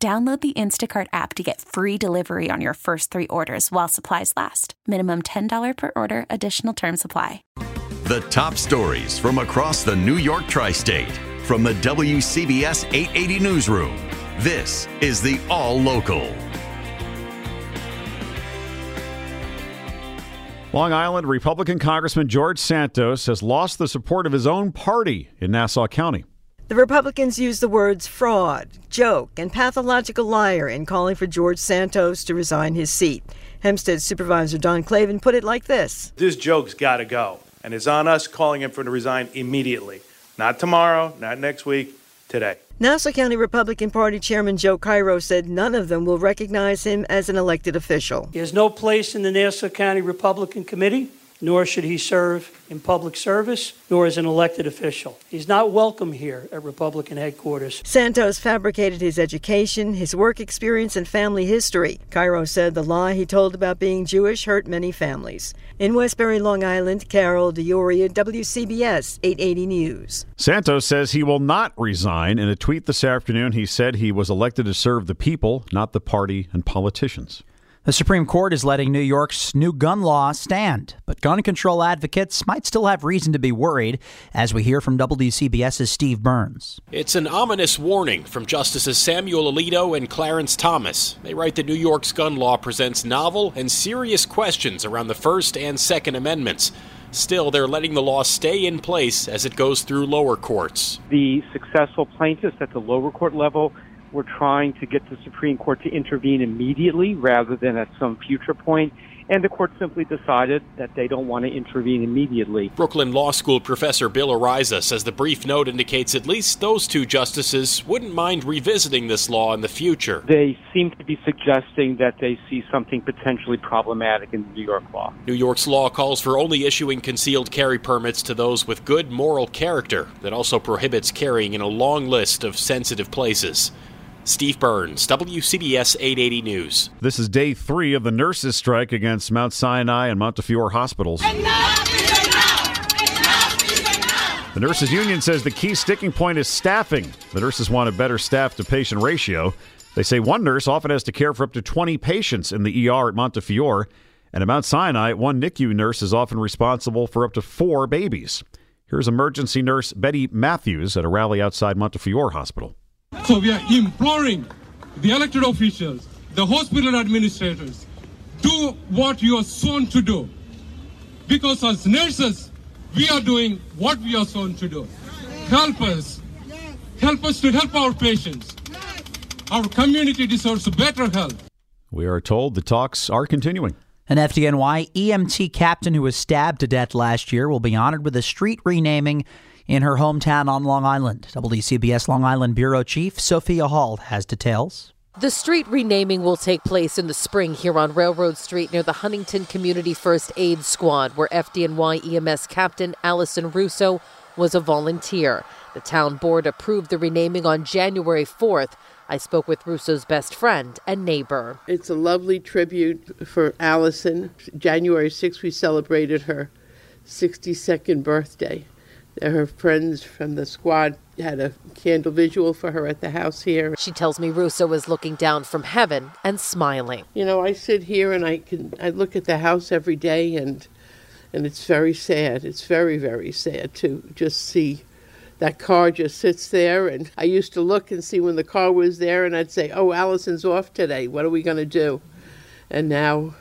Download the Instacart app to get free delivery on your first three orders while supplies last. Minimum $10 per order, additional term supply. The top stories from across the New York tri state from the WCBS 880 Newsroom. This is the All Local. Long Island Republican Congressman George Santos has lost the support of his own party in Nassau County. The Republicans used the words fraud, joke, and pathological liar in calling for George Santos to resign his seat. Hempstead Supervisor Don Clavin put it like this This joke's got to go, and it's on us calling him for to resign immediately. Not tomorrow, not next week, today. Nassau County Republican Party Chairman Joe Cairo said none of them will recognize him as an elected official. He has no place in the Nassau County Republican Committee nor should he serve in public service, nor as an elected official. He's not welcome here at Republican headquarters. Santos fabricated his education, his work experience, and family history. Cairo said the lie he told about being Jewish hurt many families. In Westbury, Long Island, Carol D'Oria, WCBS 880 News. Santos says he will not resign. In a tweet this afternoon, he said he was elected to serve the people, not the party and politicians. The Supreme Court is letting New York's new gun law stand, but gun control advocates might still have reason to be worried, as we hear from WCBS's Steve Burns. It's an ominous warning from Justices Samuel Alito and Clarence Thomas. They write that New York's gun law presents novel and serious questions around the First and Second Amendments. Still, they're letting the law stay in place as it goes through lower courts. The successful plaintiffs at the lower court level we're trying to get the Supreme Court to intervene immediately rather than at some future point. And the court simply decided that they don't want to intervene immediately. Brooklyn Law School professor Bill Araiza says the brief note indicates at least those two justices wouldn't mind revisiting this law in the future. They seem to be suggesting that they see something potentially problematic in New York law. New York's law calls for only issuing concealed carry permits to those with good moral character that also prohibits carrying in a long list of sensitive places. Steve Burns, WCBS 880 News. This is day three of the nurses' strike against Mount Sinai and Montefiore hospitals. The nurses' union says the key sticking point is staffing. The nurses want a better staff to patient ratio. They say one nurse often has to care for up to 20 patients in the ER at Montefiore. And at Mount Sinai, one NICU nurse is often responsible for up to four babies. Here's emergency nurse Betty Matthews at a rally outside Montefiore Hospital. So we are imploring the elected officials, the hospital administrators, do what you are sworn to do. Because as nurses, we are doing what we are sworn to do. Help us. Help us to help our patients. Our community deserves better health. We are told the talks are continuing. An FDNY EMT captain who was stabbed to death last year will be honored with a street renaming in her hometown on Long Island. WCBS Long Island Bureau Chief Sophia Hall has details. The street renaming will take place in the spring here on Railroad Street near the Huntington Community First Aid Squad, where FDNY EMS Captain Alison Russo was a volunteer. The town board approved the renaming on January 4th. I spoke with Russo's best friend and neighbor. It's a lovely tribute for Alison. January 6th, we celebrated her 62nd birthday her friends from the squad had a candle visual for her at the house here. She tells me Russo is looking down from heaven and smiling. You know, I sit here and I can I look at the house every day and and it's very sad. It's very very sad to just see that car just sits there and I used to look and see when the car was there and I'd say, "Oh, Alison's off today. What are we going to do?" And now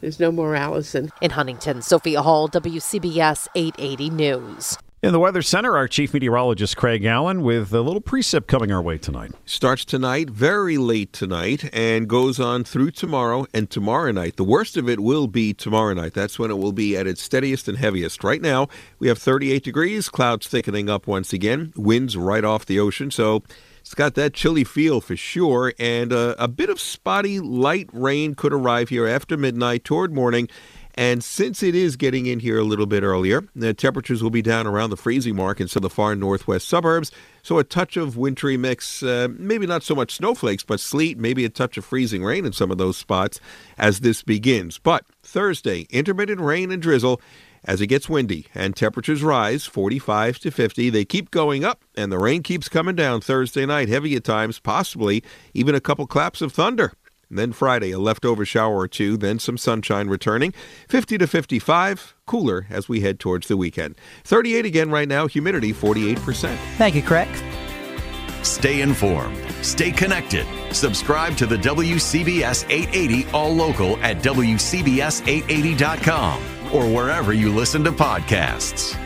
there's no more Alison. In Huntington, Sophia Hall, WCBS 880 News. In the Weather Center, our chief meteorologist Craig Allen with a little precip coming our way tonight. Starts tonight, very late tonight, and goes on through tomorrow and tomorrow night. The worst of it will be tomorrow night. That's when it will be at its steadiest and heaviest. Right now, we have 38 degrees, clouds thickening up once again, winds right off the ocean, so It's got that chilly feel for sure, and uh, a bit of spotty light rain could arrive here after midnight toward morning. And since it is getting in here a little bit earlier, the temperatures will be down around the freezing mark in some of the far northwest suburbs. So a touch of wintry mix, uh, maybe not so much snowflakes, but sleet, maybe a touch of freezing rain in some of those spots as this begins. But Thursday, intermittent rain and drizzle as it gets windy and temperatures rise 45 to 50. They keep going up and the rain keeps coming down Thursday night, heavy at times, possibly even a couple claps of thunder. And then Friday, a leftover shower or two, then some sunshine returning. 50 to 55, cooler as we head towards the weekend. 38 again right now, humidity 48%. Thank you, Craig. Stay informed, stay connected. Subscribe to the WCBS 880 All Local at WCBS880.com or wherever you listen to podcasts.